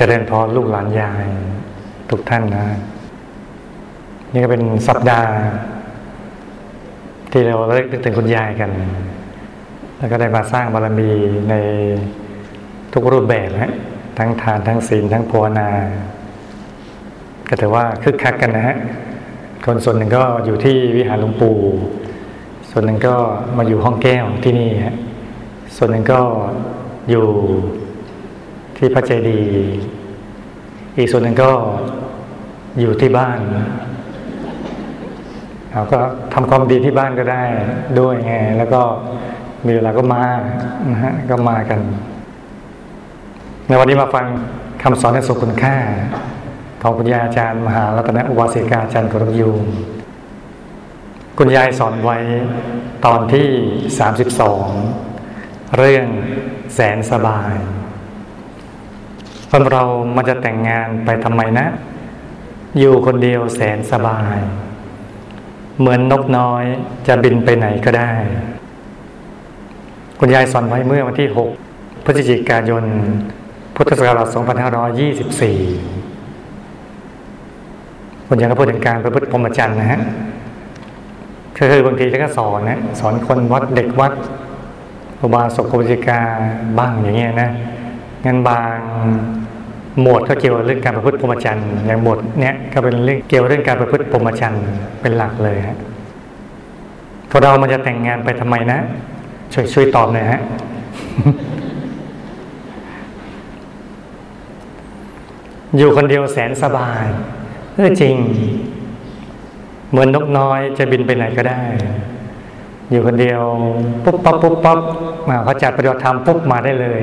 เจริญพรลูกหลานยายทุกท่านนะ นี่ก็เป็นสัปดาห์ ที่เราเลิกถึงคุณยายกัน แล้วก็ได้มาสร้างบารมีในทุกรูปแบบนะทั้งทานทั้งศีลทั้งภาวนา ก็ถือว่าคึกคักกันนะฮะคนส่วนหนึ่งก็อยู่ที่วิหารหลวงปู่ ส่วนหนึ่งก็มาอยู่ห้องแก้วที่นี่ฮะส่วนหนึ่งก็อยู่ ที่พระเจดีย์อีกส่วนหนึ่งก็อยู่ที่บ้านเราก็ทำความดีที่บ้านก็ได้ด้วยไง แล้วก็มีเวลาก็มานะฮะก็มากัน ในวันนี้มาฟังคำสอนในสุคุณค่า ของคุณยายอาจารย์มหารัตนอุบาสิกาอาจารย์กรมยูคุณยายสอนไว้ตอนที่สามสิบสองเรื่องแสนสบาย คนเรามันจะแต่งงานไปทำไมนะ อยู่คนเดียวแสนสบาย เหมือนนกน้อยจะบินไปไหนก็ได้ คุณยายสอนไว้เมื่อวันที่ 6 พฤศจิกายน พุทธศักราช 2524 คุณยายก็พูดถึงการประพฤติพรหมจรรย์นะฮะคือบางทีก็สอนนะสอนคนวัดเด็กวัดอุบาสกอุบาสิกาบ้างอย่างเงี้ยนะ งั้นบางหมวดก็เกี่ยวกับเรื่องการประพฤติพรหมจรรย์อย่างหมวดเนี้ยก็เป็นเรื่องเกี่ยวเรื่องการประพฤติพรหมจรรย์เป็นหลักเลยฮะพอเรามันจะแต่งงานไปทำไมนะ ช่วยช่วยตอบหน่อยฮะอยู่คนเดียวแสนสบายเออจริง เหมือนนกน้อยจะบินไปไหนก็ได้ อยู่คนเดียวปุ๊บปั๊บปุ๊บปั๊บมาเขาจัดปฏิบัติธรรมปุ๊บมาได้เลย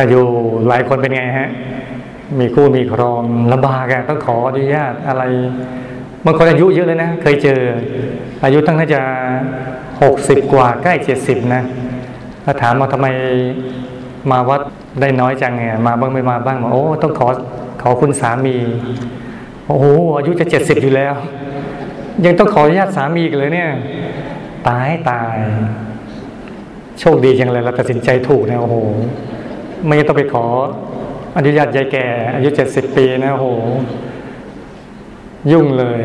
ถ้าอยู่หลายคนเป็นไงฮะ มีคู่มีครองลำบากอะต้องขออนุญาตอะไรบางคนอายุเยอะเลยนะ เคยเจอ อายุตั้งน่าจะหกสิบกว่าใกล้เจ็ดสิบนะถ้าถามมาทำไมมาวัดได้น้อยจังไงมาบ้างไม่มาบ้างมาโอ้ต้องขอขอคุณสามี โอ้โหอายุจะเจ็ดสิบอยู่แล้ว ยังต้องขออนุญาตสามีอีกเลยเนี่ย ตายตาย โชคดีจังเลยเราตัดสินใจถูกนะโอ้โห ไม่ต้องไปขออนุญาตยายแก่ อายุเจ็ดสิบปีนะโห ยุ่งเลย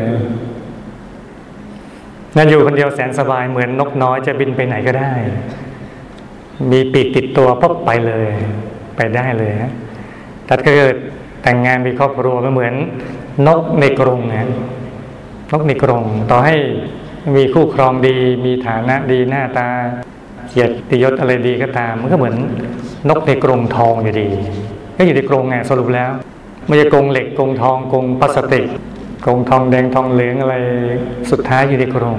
นั่นอยู่คนเดียวแสนสบายเหมือนนกน้อยจะบินไปไหนก็ได้ มีปีกติดตัวปุ๊บไปเลย ไปได้เลยฮะถ้าเกิดแต่งงานมีครอบครัวก็เหมือนนกในกรงนะนกในกรง ต่อให้มีคู่ครองดี มีฐานะดีหน้าตา เกียรติยศอะไรดีก็ตาม มันก็เหมือนนกในกรงทองอยู่ดี ก็อยู่ในกรงไงสรุปแล้วไม่ใช่กรงเหล็กกรงทองกรงพลาสติกกรงทองแดงทองเหลืองอะไรสุดท้ายอยู่ในกรง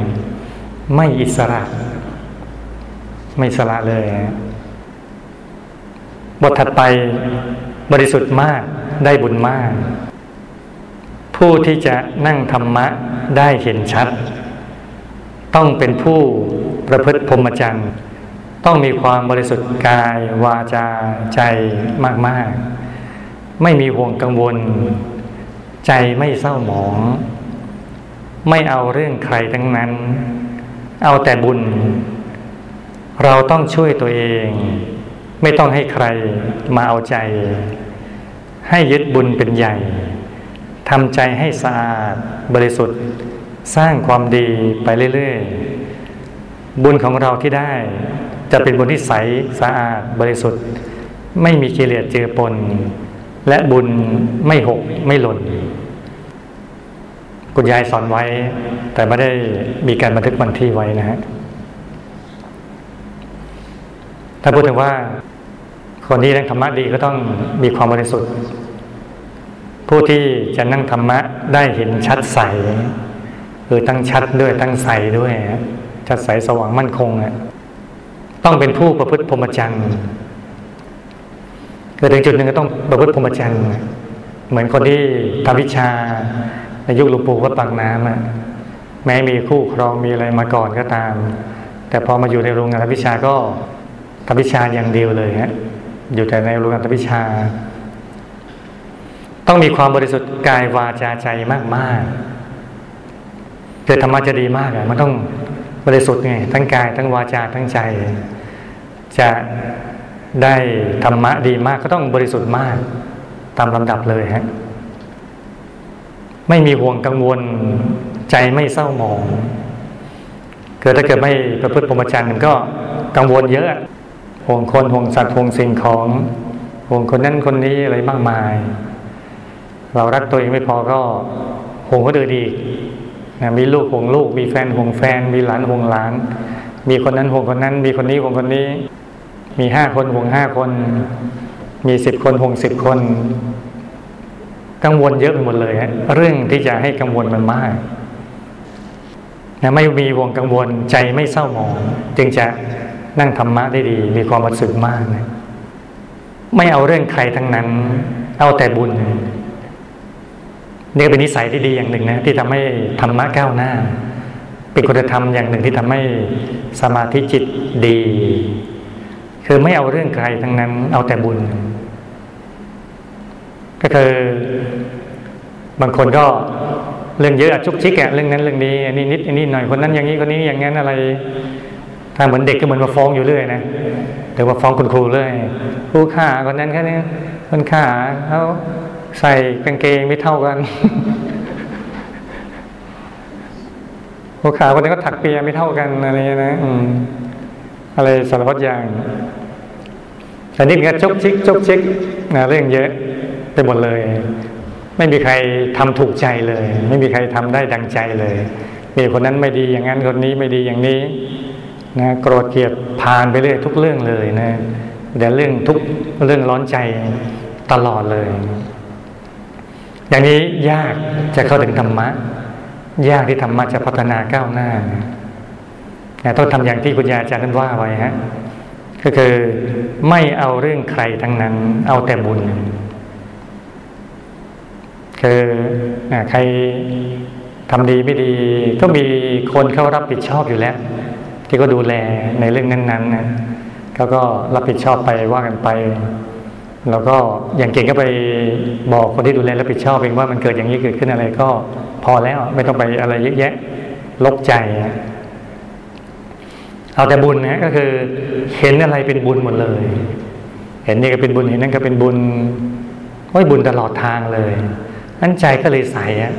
ไม่อิสระ ไม่สระเลยบทถัดไปบริสุทธิ์มากได้บุญมาก ผู้ที่จะนั่งธรรมะได้เห็นชัด ต้องเป็นผู้ประพฤติพรหมจรรย์ ต้องมีความบริสุทธิ์กาย วาจาใจมาก ๆ ไม่มีห่วงกังวล ใจไม่เศร้าหมอง ไม่เอาเรื่องใครทั้งนั้น เอาแต่บุญ เราต้องช่วยตัวเอง ไม่ต้องให้ใครมาเอาใจ ให้ยึดบุญเป็นใหญ่ทำใจให้สะอาดบริสุทธิ์ สร้างความดีไปเรื่อย ๆ บุญของเราที่ได้ จะเป็นบุญที่ใสสะอาดบริสุทธิ์ ไม่มีกิเลสเจือปน และบุญไม่หกไม่หล่นคุณยายสอนไว้ แต่ไม่ได้มีการบันทึกวันที่ไว้นะฮะถ้าพูดถึงว่า คนที่นั่งธรรมะดีก็ต้องมีความบริสุทธิ์ ผู้ที่จะนั่งธรรมะได้เห็นชัดใสคือตั้งชัดด้วยตั้งใสด้วยชัดใสสว่างมั่นคงอะ ต้องเป็นผู้ประพฤติพรหมจรรย์เกิดถึงจุดหนึ่งก็ต้องประพฤติพรหมจรรย์เหมือนคนที่ทำวิชาในยุคหลวงปู่วัดปากน้ำอะแม้มีคู่ครองมีอะไรมาก่อนก็ตาม แต่พอมาอยู่ในโรงงานทำวิชาก็ทำวิชาอย่างเดียวเลยฮะอยู่แต่ในโรงงานทำวิชา ต้องมีความบริสุทธิ์กายวาจาใจมากๆเกิดธรรมะจะดีมากอะมันต้องบริสุทธิ์ไงทั้งกายทั้งวาจาทั้งใจ จะได้ธรรมะดีมากก็ต้องบริสุทธิ์มาก ตามลำดับเลยฮะไม่มีห่วงกังวลใจไม่เศร้าหมองเกิดถ้าเกิดไม่ประพฤติพรหมจรรย์มันก็กังวลเยอะห่วงคนห่วงสัตว์ห่วงสิ่งของห่วงคนนั้นคนนี้อะไรมากมาย เรารักตัวเองไม่พอก็ห่วงคนอื่นอีกนะมีลูกห่วงลูก มีแฟนห่วงแฟน มีหลานห่วงหลาน มีคนนั้นห่วงคนนั้น มีคนนี้ห่วงคนนี้ มีห้าคนห่วงห้าคน มีสิบคนห่วงสิบคน กังวลเยอะไปหมดเลยฮะเรื่องที่จะให้กังวลมันมากนะไม่มีวงกังวลใจไม่เศร้าหมอง จึงจะนั่งธรรมะได้ดี มีความรู้สึกมากนะไม่เอาเรื่องใครทั้งนั้น เอาแต่บุญนี่เป็นนิสัยที่ดีอย่างหนึ่งนะที่ทำให้ธรรมะก้าวหน้า เป็นคุณธรรมอย่างหนึ่งที่ทำให้สมาธิจิตดี คือไม่เอาเรื่องใครทั้งนั้น เอาแต่บุญ ก็คือบางคนก็เรื่องเยอะชุกชิกอะเรื่องนั้นเรื่องนี้อันนี้นิดอันนี้หน่อยคนนั้นอย่างนี้คนนี้อย่างนั้นอะไร ถ้าเหมือนเด็กก็เหมือนมาฟ้องอยู่เรื่อยนะเดี๋ยวมาฟ้องคุณครูเรื่อยครูขาคนนั้นแค่นี้คนขาเขาใส่กางเกงไม่เท่ากันหัวขาคนนี้ก็ถักเปียไม่เท่ากันอะไรนะอืม อะไรสารพัดอย่างแต่นี่มันก็จกชิกจกชิกนะเรื่องเยอะไปหมดเลย ไม่มีใครทำถูกใจเลย ไม่มีใครทำได้ดังใจเลย มีคนนั้นไม่ดีอย่างนั้นคนนี้ไม่ดีอย่างนี้นะโกรธเกลียดผ่านไปเรื่อยทุกเรื่องเลยนะเดี๋ยวเรื่องทุกเรื่องร้อนใจตลอดเลย อย่างนี้ยากจะเข้าถึงธรรมะ ยากที่ธรรมะจะพัฒนาก้าวหน้า ต้องทำอย่างที่คุณยาอาจารย์ท่านว่าไว้ฮะก็คือไม่เอาเรื่องใครทั้งนั้น เอาแต่บุญ คือใครทำดีไม่ดี ก็มีคนเข้ารับผิดชอบอยู่แล้ว ที่ก็ดูแลในเรื่องนั้นๆนะเขาก็รับผิดชอบไปว่ากันไปเราก็อย่างเก่งก็ไปบอกคนที่ดูแลรับผิดชอบเองว่ามันเกิดอย่างนี้เกิดขึ้นอะไรก็พอแล้วไม่ต้องไปอะไรเยอะแยะลบใจ เอาแต่บุญนะก็คือ เห็นอะไรเป็นบุญหมดเลย เห็นนี่ก็เป็นบุญเห็นนั่นก็เป็นบุญโอ้ยบุญตลอดทางเลยนั้นใจก็เลยใสอะ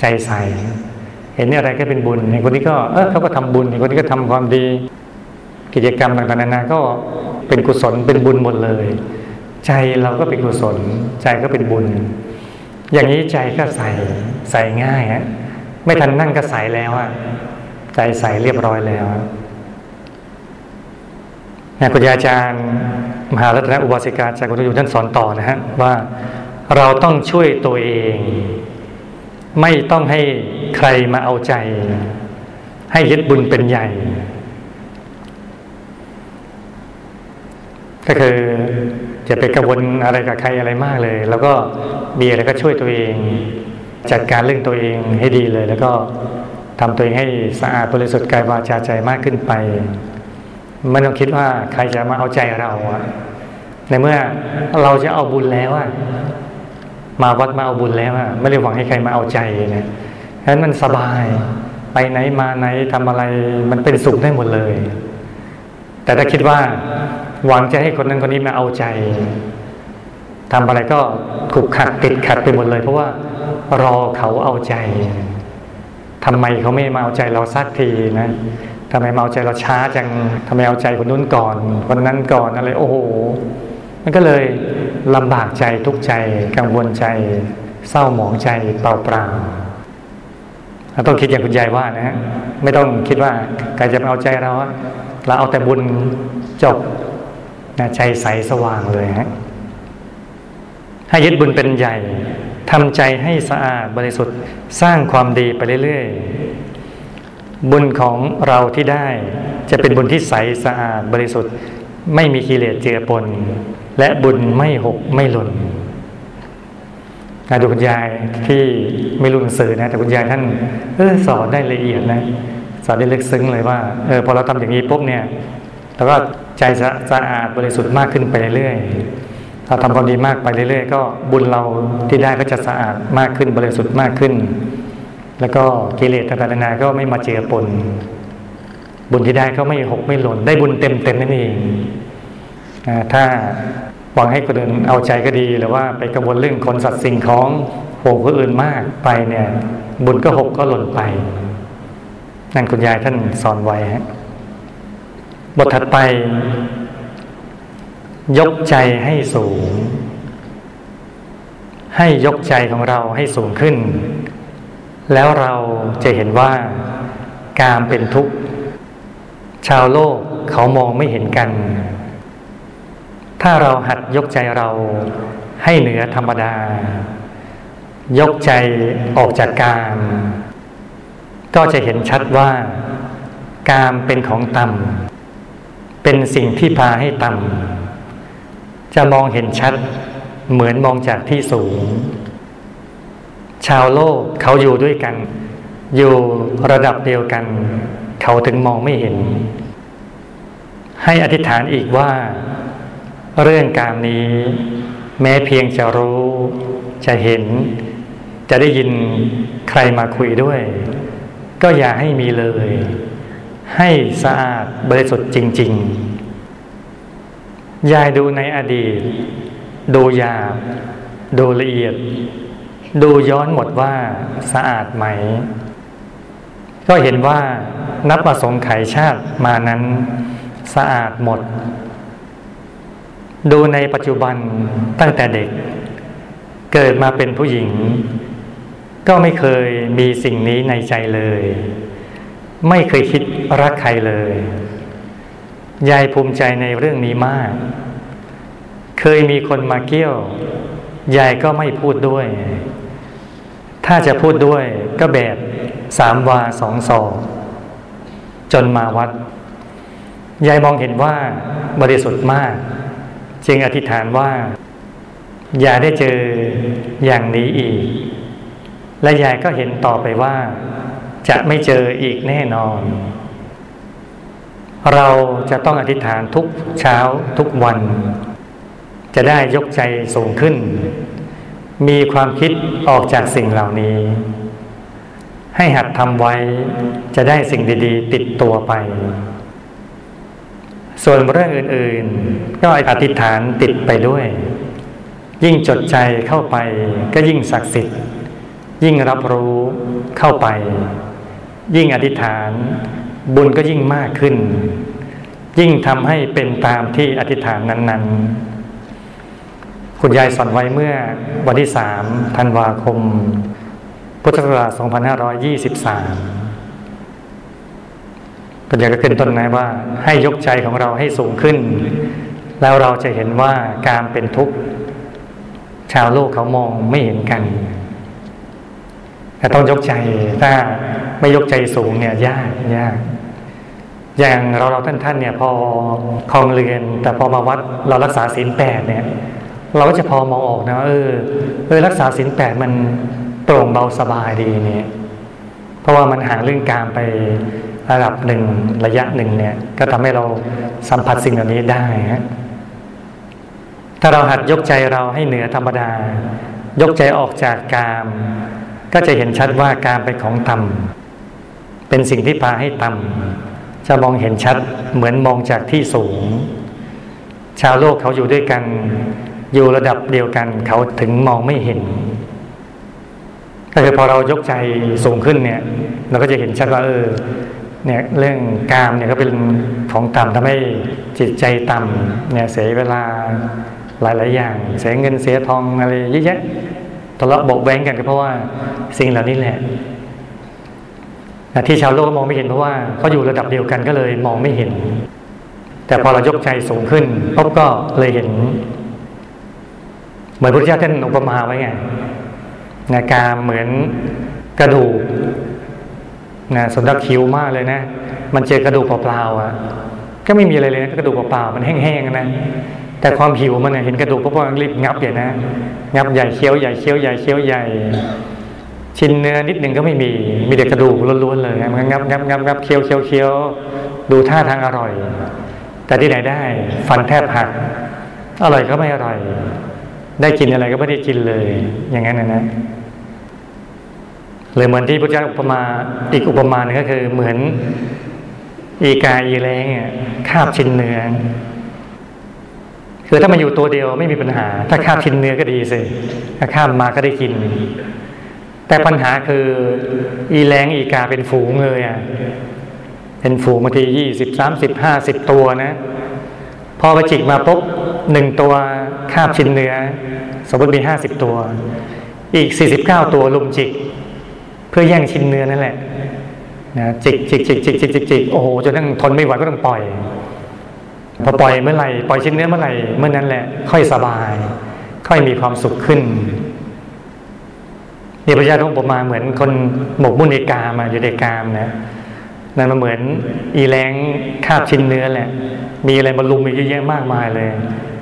ใจใส เห็นนี่อะไรก็เป็นบุญคนนี้ก็เออเขาก็ทำบุญคนนี้ก็ทำความดี กิจกรรมต่างๆนานาก็เป็นกุศลเป็นบุญหมดเลย ใจเราก็เป็นกุศล ใจก็เป็นบุญ อย่างนี้ใจก็ใส่ใส่ง่ายฮะไม่ทันนั่งก็ใส่แล้วอะใจใส่เรียบร้อยแล้ว นะคุณอาจารย์มหารัตนอุบาสิกาจากคุณตุท่านสอนต่อนะฮะว่าเราต้องช่วยตัวเอง ไม่ต้องให้ใครมาเอาใจ ให้ยึดบุญเป็นใหญ่ ก็คือจะไปกังวลอะไรกับใครอะไรมากเลย แล้วก็มีอะไรก็ช่วยตัวเอง จัดการเรื่องตัวเองให้ดีเลย แล้วก็ทำตัวเองให้สะอาดบริสุทธิ์กายวาจาใจมากขึ้นไป ไม่ต้องคิดว่าใครจะมาเอาใจเราอะในเมื่อเราจะเอาบุญแล้วอะมาวัดมาเอาบุญแล้วอะไม่ได้หวังให้ใครมาเอาใจนะฉะนั้นมันสบาย ไปไหนมาไหนทำอะไรมันเป็นสุขได้หมดเลย แต่ถ้าคิดว่า หวังจะให้คนนั้นคนนี้มาเอาใจทำอะไรก็ขุกขัดติดขัดไปหมดเลย เพราะว่ารอเขาเอาใจทำไมเขาไม่มาเอาใจเราสักทีนะ ทำไมเอาใจเราช้าจังทำไมเอาใจคนนู้นก่อนคนนั้นก่อนอะไรโอ้โห มันก็เลยลำบากใจทุกใจกังวลใจ เศร้าหมองใจเปล่าเปล่าเราต้องคิดอย่างคุณยายว่านะฮะไม่ต้องคิดว่าใครจะมาเอาใจเราเราเอาแต่บุญจบนะใจใสสว่างเลยฮะให้ยึดบุญเป็นใหญ่ทำใจให้สะอาดบริสุทธิ์สร้างความดีไปเรื่อยๆ บุญของเราที่ได้จะเป็นบุญที่ใสสะอาดบริสุทธิ์ ไม่มีกิเลสเจือปน และบุญไม่หกไม่หล่นดูคุณยายที่ไม่รู้หนังสือนะ แต่คุณยายท่านเออสอนได้ละเอียดนะสอนได้ลึกซึ้งเลยว่าเออพอเราทำอย่างนี้ปุ๊บเนี่ยแล้วก็ใจสะอาดบริสุทธิ์มากขึ้นไปเรื่อยๆเราทำความดีมากไปเรื่อยๆ ก็บุญเราที่ได้ก็จะสะอาดมากขึ้นบริสุทธิ์มากขึ้น แล้วก็กิเลสต่างๆนานาก็ไม่มาเจือปน บุญที่ได้ก็ไม่หกไม่หล่น ได้บุญเต็มๆนั่นเองถ้าหวังให้คนอื่นเอาใจก็ดีหรือว่าไปกังวลเรื่องคนสัตว์สิ่งของห่วงคนอื่นมากไปเนี่ย บุญก็หกก็หล่นไป นั่นคุณยายท่านสอนไว้ฮะบทถัดไป ยกใจให้สูง ให้ยกใจของเราให้สูงขึ้น แล้วเราจะเห็นว่าการเป็นทุกข์ ชาวโลกเขามองไม่เห็นกัน ถ้าเราหัดยกใจเราให้เหนือธรรมดา ยกใจออกจากกาม ก็จะเห็นชัดว่ากามเป็นของต่ำเป็นสิ่งที่พาให้ต่ำจะมองเห็นชัดเหมือนมองจากที่สูง ชาวโลกเขาอยู่ด้วยกัน อยู่ระดับเดียวกัน เขาถึงมองไม่เห็น ให้อธิษฐานอีกว่า เรื่องการนี้ แม้เพียงจะรู้ จะเห็น จะได้ยินใครมาคุยด้วย ก็อย่าให้มีเลย ให้สะอาดบริสุทธิ์จริง ๆ ยายดูในอดีต ดูหยาบดูละเอียด ดูย้อนหมดว่าสะอาดไหม ก็เห็นว่านับประสงค์ไขชาติมานั้นสะอาดหมด ดูในปัจจุบันตั้งแต่เด็ก เกิดมาเป็นผู้หญิง ก็ไม่เคยมีสิ่งนี้ในใจเลย ไม่เคยคิดรักใครเลย ยายภูมิใจในเรื่องนี้มาก เคยมีคนมาเกี่ยว ยายก็ไม่พูดด้วย ถ้าจะพูดด้วยก็แบบสามวาสองศอกจนมาวัด ยายมองเห็นว่าบริสุทธิ์มาก จึงอธิษฐานว่า อย่าได้เจออย่างนี้อีก และยายก็เห็นต่อไปว่า จะไม่เจออีกแน่นอน เราจะต้องอธิษฐานทุกเช้าทุกวัน จะได้ยกใจสูงขึ้น มีความคิดออกจากสิ่งเหล่านี้ ให้หัดทำไว้จะได้สิ่งดีๆ ติดตัวไป ส่วนเรื่องอื่นๆ ก็อธิษฐานติดไปด้วย ยิ่งจดใจเข้าไป ก็ยิ่งศักดิ์สิทธิ์ ยิ่งรับรู้เข้าไป ยิ่งอธิษฐานบุญก็ยิ่งมากขึ้น ยิ่งทำให้เป็นตามที่อธิษฐานนั้น ๆ คุณยายสอนไว้เมื่อวันที่สามธันวาคม พุทธศักราช 2523ปัญญาก็ขึ้นต้นนะว่า ให้ยกใจของเราให้สูงขึ้น แล้วเราจะเห็นว่าการเป็นทุกข์ ชาวโลกเขามองไม่เห็นกัน แต่ต้องยกใจถ้าไม่ยกใจสูงเนี่ยยากยากอย่างเราเราท่านท่านเนี่ยพอคลองเรียนแต่พอมาวัดเรารักษาศีลแปดเนี่ย เราก็จะพอมองออกนะเออเออรักษาศีลแปดมันโปร่งเบาสบายดีเนี่ยเพราะว่ามันห่างเรื่องการไประดับหนึ่งระยะหนึ่งเนี่ย ก็ทำให้เราสัมผัสสิ่งเหล่านี้ได้ฮะถ้าเราหัดยกใจเราให้เหนือธรรมดา ยกใจออกจากกาม ก็จะเห็นชัดว่าการเป็นของต่ำเป็นสิ่งที่พาให้ต่ำจะมองเห็นชัดเหมือนมองจากที่สูง ชาวโลกเขาอยู่ด้วยกัน อยู่ระดับเดียวกันเขาถึงมองไม่เห็นก็คือพอเรายกใจสูงขึ้นเนี่ย เราก็จะเห็นชัดว่าเออเนี่ยเรื่องกามเนี่ยก็เป็นของต่ำทำให้จิตใจต่ำเนี่ยเสียเวลาหลายๆอย่าง เสียเงินเสียทองอะไรเยอะแยะทะเลาะบอกแว้งกันก็เพราะว่าสิ่งเหล่านี้แหละที่ชาวโลกมองไม่เห็นเพราะว่าเขาอยู่ระดับเดียวกันก็เลยมองไม่เห็น แต่พอเรายกใจสูงขึ้นปุ๊บก็เลยเห็น เหมือนพระเจ้าท่านอุปมาไว้ไงนะกามเหมือนกระดูกนะสมดักคิวมากเลยนะ มันเจอกระดูกเปล่าๆอะ ก็ไม่มีอะไรเลยนะกระดูกเปล่าๆมันแห้งๆนะแต่ความหิวมันเห็นกระดูกปุ๊บก็รีบงับใหญ่นะงับใหญ่เคี้ยวใหญ่เคี้ยวใหญ่เคี้ยวใหญ่ ชิ้นเนื้อนิดหนึ่งก็ไม่มีมีแต่กระดูกล้วนๆเลยมันงับงับงับงับเคี้ยวเคี้ยวเคี้ยวดูท่าทางอร่อย แต่ที่ไหนได้ ฟันแทบหักอร่อยก็ไม่อร่อย ได้กินอะไรก็ไม่ได้กินเลย อย่างนั้นนะนะเลยเหมือนที่พระเจ้าอุปมาอีกอุปมาหนึ่งก็คือเหมือน อีกาอีแรงคาบชิ้นเนื้อคือถ้ามันอยู่ตัวเดียวไม่มีปัญหา ถ้าข้ามกินเนื้อก็ดีสิถ้าข้ามมาก็ได้กิน แต่ปัญหาคือ อีแรงอีกาเป็นฝูงเลยอะเป็นฝูงบางทียี่สิบสามสิบห้าสิบตัวนะ พอไปจิกมาปุ๊บหนึ่งตัวคาบชิ้นเนื้อ สมมติมีห้าสิบตัว อีกสี่สิบเก้าตัวลุมจิก เพื่อแย่งชิ้นเนื้อนั่นแหละนะจิกจิกจิกจิกจิกจิกจิกโอ้โหจนทั้งทนไม่ไหวก็ต้องปล่อย พอปล่อยเมื่อไหร่ปล่อยชิ้นเนื้อเมื่อไหร่เมื่อนั้นแหละ ค่อยสบาย ค่อยมีความสุขขึ้นนี่พระเจ้าต้องผมมาเหมือนคนหมกมุ่นในกามาอยู่ในกามนะ นั่นมันเหมือนอีแรงคาบชิ้นเนื้อแหละ มีอะไรมาลุมอีกเยอะแยะมากมายเลย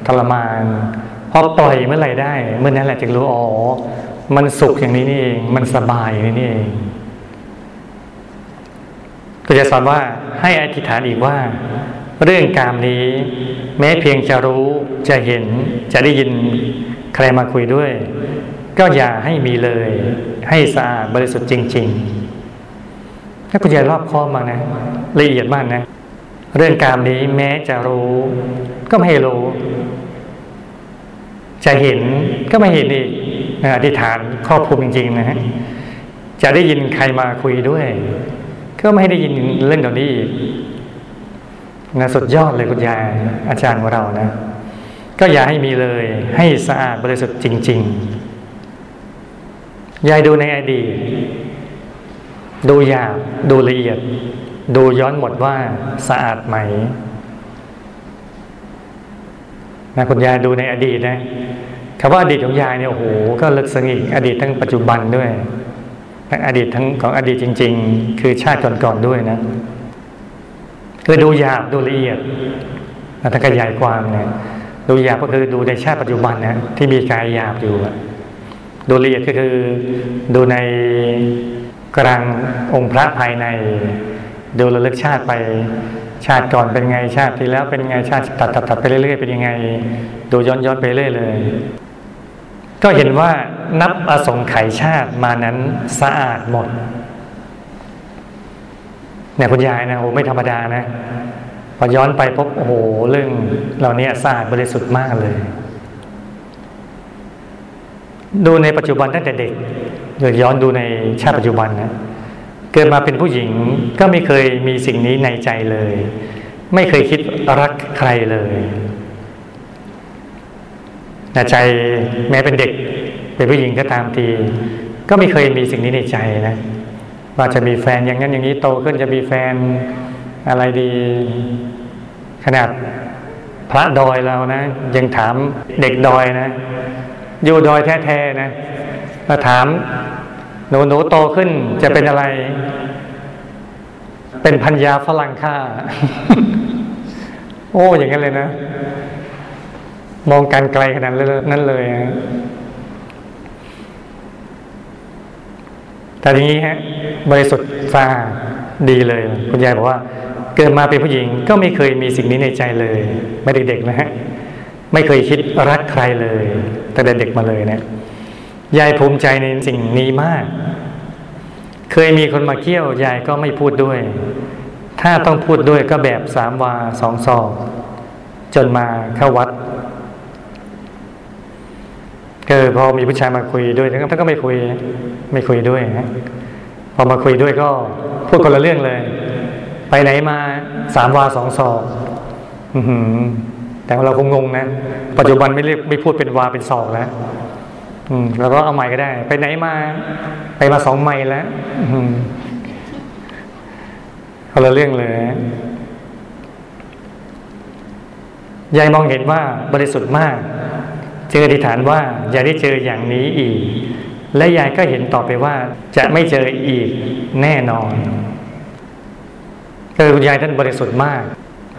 ทรมานพอปล่อยเมื่อไหร่ได้ เมื่อนั้นแหละจึงรู้อ๋อมันสุขอย่างนี้นี่เอง มันสบายอย่างนี้นี่เองก็จะสอนว่าให้อธิษฐานอีกว่า เรื่องการนี้ แม้เพียงจะรู้จะเห็นจะได้ยินใครมาคุยด้วย ก็อย่าให้มีเลย ให้สะอาดบริสุทธิ์จริง ๆ ถ้าคุณยายรอบคอบมากนะ ละเอียดมากนะ เรื่องการนี้แม้จะรู้ ก็ไม่ให้รู้ จะเห็นก็ไม่เห็นอีกอธิษฐานครอบคลุมจริงๆนะฮะจะได้ยินใครมาคุยด้วย ก็ไม่ได้ยินเรื่องเหล่านี้อีกนะสุดยอดเลยคุณยายอาจารย์ของเรานะ ก็อย่าให้มีเลย ให้สะอาดบริสุทธิ์จริง ๆ ยายดูในอดีต ดูหยาบดูละเอียด ดูย้อนหมดว่าสะอาดไหมนะคุณยายดูในอดีตนะคำว่าอดีตของยายเนี่ยโอ้โหก็ลึกซึ้งอีกอดีตทั้งปัจจุบันด้วยทั้งอดีตทั้งของอดีตจริง ๆ คือชาติก่อนๆด้วยนะคือดูหยาบดูละเอียดนะถ้าขยายความเนี่ยดูหยาบก็คือดูในชาติปัจจุบันนะที่มีกายหยาบอยู่ดูละเอียดก็คือดูใน กลางองค์พระภายใน ดูระลึกชาติไปชาติก่อนเป็นไงชาติที่แล้วเป็นไงชาติตัดตัดตัดไปเรื่อยๆเป็นยังไง ดูย้อนย้อนไปเรื่อยเลย ก็เห็นว่านับอสงไขยชาติมานั้นสะอาดหมดเนี่ยคุณยายนะโอ้ไม่ธรรมดานะพอย้อนไปพบโอ้โหเรื่องเหล่านี้สะอาดบริสุทธิ์มากเลย ดูในปัจจุบันตั้งแต่เด็ก หรือย้อนดูในชาติปัจจุบันนะเกิดมาเป็นผู้หญิงก็ไม่เคยมีสิ่งนี้ในใจเลย ไม่เคยคิดรักใครเลยแต่ใจแม้เป็นเด็กเป็นผู้หญิงก็ตามที ก็ไม่เคยมีสิ่งนี้ในใจนะว่าจะมีแฟนอย่างนั้นอย่างนี้โตขึ้นจะมีแฟนอะไรดี ขนาดพระดอยเรานะ ยังถามเด็กดอยนะ อยู่ดอยแท้ๆนะ มาถาม หนูหนูโตขึ้นจะเป็นอะไร เป็นพันยาฝรั่งค่าโอ้ อย่างนั้นเลยนะ มองการไกลขนาดนั้นเลยนะแต่ทีนี้ฮะบริสุทธิ์สะอาดดีเลย คุณยายบอกว่า เกิดมาเป็นผู้หญิงก็ไม่เคยมีสิ่งนี้ในใจเลย ไม่เด็กๆนะฮะไม่เคยคิดรักใครเลย แต่เด็กมาเลยเนะี่ย ยายภูมิใจในสิ่งนี้มาก เคยมีคนมาเกี่ยวยายก็ไม่พูดด้วย ถ้าต้องพูดด้วยก็แบบสามวาสองศอกจนมาเข้าวัดก็พอมีผู้ชายมาคุยด้วยท่านก็ไม่คุย ไม่คุยด้วยฮะพอมาคุยด้วยก็พูดคนละเรื่องเลย ไปไหนมาสามวาสองศอกแต่เราคงงงนะ ปัจจุบันไม่เรียกไม่พูดเป็นวาเป็นศอกแล้ว แล้วก็เอาใหม่ก็ได้ ไปไหนมา ไปมาสองไมล์แล้วคนละเรื่องเลยยายมองเห็นว่าบริสุทธิ์มาก จึงอธิษฐานว่าอย่าได้เจออย่างนี้อีก และยายก็เห็นต่อไปว่าจะไม่เจออีกแน่นอนคือคุณยายท่านบริสุทธิ์มาก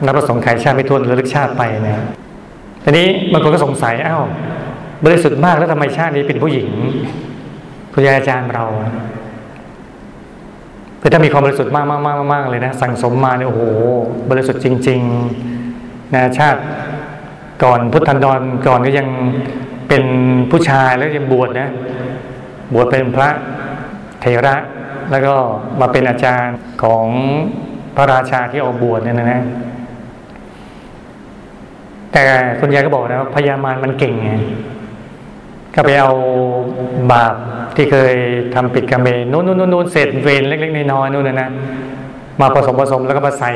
นับประสงค์ขายชาติไม่ทวนระลึกชาติไปนะทีนี้บางคนก็สงสัยอ้าว บริสุทธิ์มากแล้วทำไมชาตินี้เป็นผู้หญิงคุณยายอาจารย์เราคือถ้ามีความบริสุทธิ์มากมากมากมากเลยนะ สั่งสมมาเนี่ยโอ้โห บริสุทธิ์จริงๆนะชาติก่อนพุทธันดรก่อนก็ยังเป็นผู้ชายแล้วยังบวชนะ บวชเป็นพระเทระแล้วก็มาเป็นอาจารย์ของพระราชาที่ออกบวชเนี่ยนะ แต่คุณยายก็บอกนะว่าพญามารมันเก่งไง ก็ไปเอาบาปที่เคยทำปิดกรรมเองนู้นนู้นนู้นเศษเวรเล็ก ๆน้อยๆนู่นนะนะมาผสมผสมแล้วก็มาใส่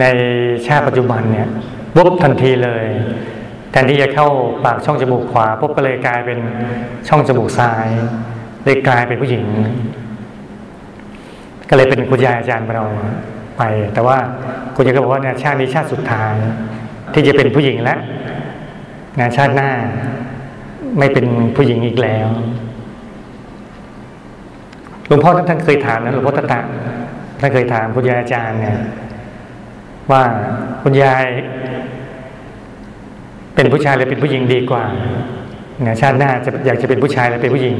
ในชาติปัจจุบันเนี่ยวุบทันทีเลยแทนที่จะเข้าปากช่องจมูกขวาปุ๊บก็เลยกลายเป็นช่องจมูกซ้ายเลยกลายเป็นผู้หญิง ก็เลยเป็นคุณยายอาจารย์เราไป แต่ว่าคุณยายก็บอกว่าเนี่ยชาตินี้ชาติสุดท้าย ที่จะเป็นผู้หญิงแล้วงานชาติหน้า ไม่เป็นผู้หญิงอีกแล้วหลวงพ่อท่านเคยถามนะหลวงพ่อตะตะท่านเคยถามคุณยายอาจารย์เนี่ยว่าคุณยาย เป็นผู้ชายหรือเป็นผู้หญิงดีกว่าเนี่ยชาติหน้าจะอยากจะเป็นผู้ชายหรือเป็นผู้หญิง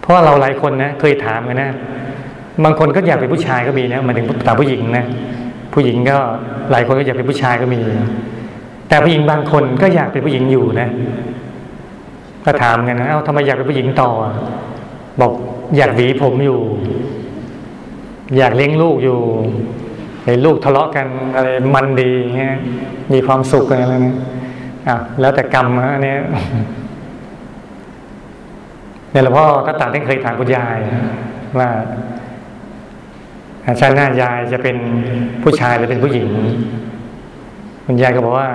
เพราะเราหลายคนนะเคยถามกันนะบางคนก็อยากเป็นผู้ชายก็มีนะมาถึงต่ผู้หญิงนะผู้หญิงก็หลายคนก็อยากเป็นผู้ชายก็มี แต่ผู้หญิงบางคนก็อยากเป็นผู้หญิงอยู่นะก็ถามกันนะเอ้าทำไมอยากเป็นผู้หญิงต่อ บอกอยากหวีผมอยู่ อยากเลี้ยงลูกอยู่เห็นลูกทะเลาะกันอะไรมันดีเงี้ยมีความสุขอะไรนะอะแล้วแต่กรรมนะอันนี้เนี่ยหลวงพ่อก็ต่างที่เคยถามคุณยายว่าชาติหน้ายายจะเป็นผู้ชายหรือเป็นผู้หญิง คุณยายก็บอกว่า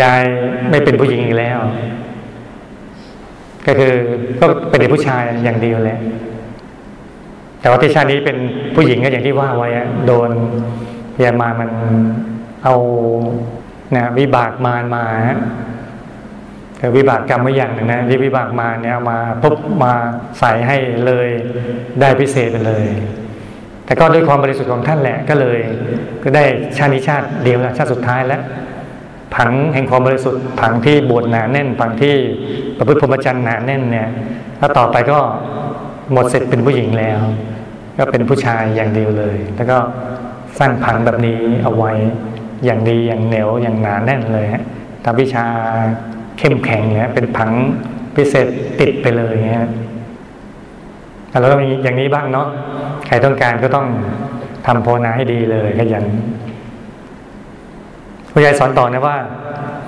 ยายไม่เป็นผู้หญิงอีกแล้ว ก็คือก็เป็นผู้ชายอย่างเดียวแหละแต่ว่าที่ชาตินี้เป็นผู้หญิงก็อย่างที่ว่าไว้โดนยามามันเอานะวิบากมารมาแต่วิบากกรรมไม่อย่างหนึ่งนะที่วิบากมาเนี่ยมาปุ๊บมาใส่ให้เลยได้พิเศษไปเลย แต่ก็ด้วยความบริสุทธิ์ของท่านแหละก็เลยก็ได้ชาตินี้ชาติเดียวชาติสุดท้ายแล้วผังแห่งความบริสุทธิ์ผังที่บวชหนาแน่นผังที่ประพฤติพรหมจรรย์หนาแน่นเนี่ยถ้าต่อไปก็หมดเสร็จเป็นผู้หญิงแล้ว ก็เป็นผู้ชายอย่างเดียวเลย แล้วก็สร้างผังแบบนี้เอาไว้อย่างดีอย่างเหนียวอย่างหนาแน่นเลยฮะทำวิชาเข้มแข็งเนี่ยเป็นผังพิเศษติดไปเลยเงี้ยแล้วก็มีอย่างนี้บ้างเนาะ ใครต้องการก็ต้องทำโพนาให้ดีเลยขยันคุณยายสอนต่อนะว่า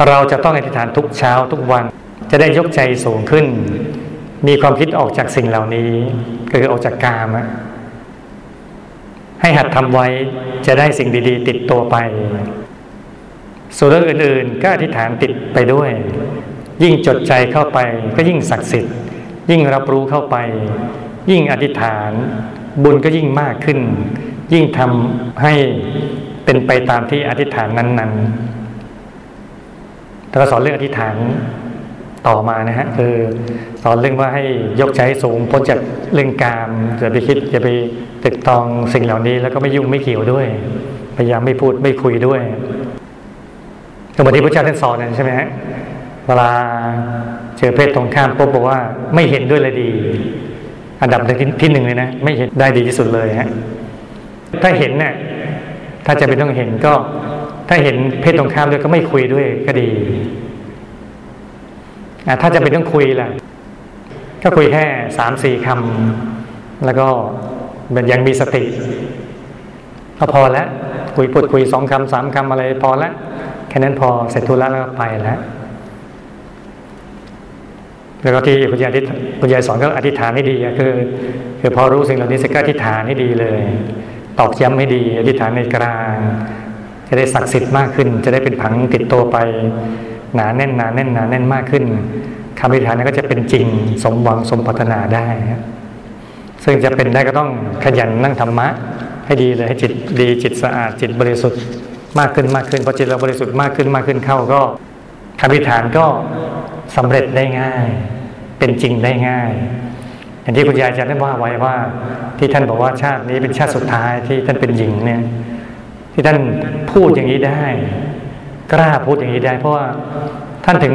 เราจะต้องอธิษฐานทุกเช้าทุกวัน จะได้ยกใจสูงขึ้น มีความคิดออกจากสิ่งเหล่านี้ก็คือออกจากกามะให้หัดทำไว้จะได้สิ่งดี ๆ ติดตัวไป ส่วนเรื่องอื่น ๆ ก็อธิษฐานติดไปด้วย ยิ่งจดใจเข้าไป ก็ยิ่งศักดิ์สิทธิ์ ยิ่งรับรู้เข้าไป ยิ่งอธิษฐาน บุญก็ยิ่งมากขึ้น ยิ่งทำให้เป็นไปตามที่อธิษฐานนั้นๆแต่ก็สอนเรื่องอธิษฐานต่อมานะฮะคือสอนเรื่องว่าให้ยกใจสูงพ้นจากเรื่องกามอย่าไปคิดอย่าไปติดตองสิ่งเหล่านี้ แล้วก็ไม่ยุ่งไม่เกี่ยวด้วย พยายามไม่พูดไม่คุยด้วยก็เหมือนที่พระเจ้าท่านสอนนั่นใช่ไหมฮะเวลาเจอเพศตรงข้ามปุ๊บบอกว่าไม่เห็นด้วยเลยดี อันดับที่หนึ่งเลยนะ ไม่เห็นได้ดีที่สุดเลยฮะถ้าเห็นเนี่ยถ้าจะเป็นต้องเห็นก็ ถ้าเห็นเพศตรงข้ามด้วยก็ไม่คุยด้วยก็ดีถ้าจะเป็นต้องคุยแหละก็คุยแค่สามสี่คำแล้วก็มันยังมีสติก็พอแล้วคุยพูดคุยสองคำสามคำอะไรพอแล้วแค่นั้นพอเสร็จธุระแล้วก็ไปแล้ว แล้วก็ที่คุณยายคุณยายสอนก็อธิษฐานให้ดีคือคือพอรู้สิ่งเหล่านี้เสร็จก็อธิษฐานให้ดีเลย ตอกย้ำให้ดี อธิษฐานในกลาง จะได้ศักดิ์สิทธิ์มากขึ้น จะได้เป็นผังติดตัวไปหนาแน่นหนาแน่นหนาแน่นมากขึ้นคำอธิษฐานนั้นก็จะเป็นจริงสมหวังสมปรารถนาได้ซึ่งจะเป็นได้ก็ต้องขยันนั่งธรรมะ ให้ดีเลยให้จิตดีจิตสะอาดจิตบริสุทธิ์มากขึ้นมากขึ้นพอจิตเราบริสุทธิ์มากขึ้นมากขึ้นเข้าก็ คำอธิษฐานก็สำเร็จได้ง่าย เป็นจริงได้ง่าย อย่างที่คุณยายจะได้ว่าไว้ว่า ที่ท่านบอกว่าชาตินี้เป็นชาติสุดท้ายที่ท่านเป็นหญิงเนี่ย ที่ท่านพูดอย่างนี้ได้ กล้าพูดอย่างนี้ได้ เพราะว่าท่านถึง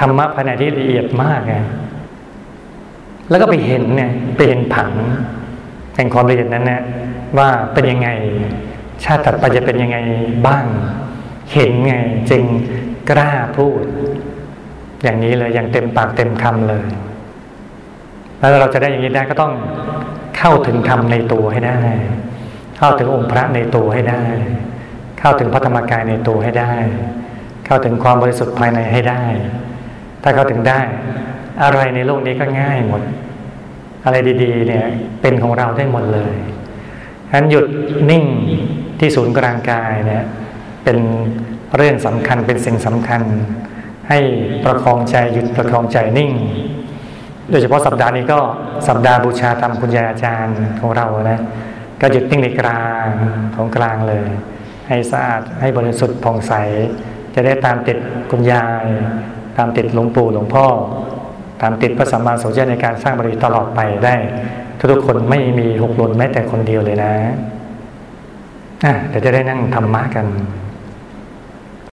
ธรรมะภายในที่ละเอียดมากไงแล้วก็ไปเห็นเนี่ยไปเห็นผังแห่งความละเอียดนั้นเนี่ยว่าเป็นยังไง ชาติถัดไปจะเป็นยังไงบ้าง เห็นไง จึง กล้าพูด อย่างนี้เลยอย่างเต็มปากเต็มคำเลย แล้วเราจะได้อย่างนี้ได้ก็ต้องเข้าถึงธรรมในตัวให้ได้ เข้าถึงองค์พระในตัวให้ได้ เข้าถึงพระธรรมกายในตัวให้ได้ เข้าถึงความบริสุทธิ์ภายในให้ได้ ถ้าเข้าถึงได้ อะไรในโลกนี้ก็ง่ายหมด อะไรดีๆ เนี่ย เป็นของเราได้หมดเลยฉะนั้นหยุดนิ่งที่ศูนย์กลางกายเนี่ย เป็น เรื่องสำคัญเป็นสิ่งสำคัญ ให้ประคองใจหยุดประคองใจนิ่ง โดยเฉพาะสัปดาห์นี้ก็สัปดาห์บูชาธรรมคุณยายอาจารย์ของเรานะก็หยุดนิ่งในกลางของกลางเลย ให้สะอาดให้บริสุทธิ์ผ่องใส จะได้ตามติดคุณยาย ตามติดหลวงปู่หลวงพ่อ ตามติดพระสัมมาสัมพุทธเจ้าในการสร้างบรมีตลอดไปได้ทุกคนไม่มีหกหล่นแม้แต่คนเดียวเลยนะอะเดี๋ยวจะได้นั่งธรรมะกัน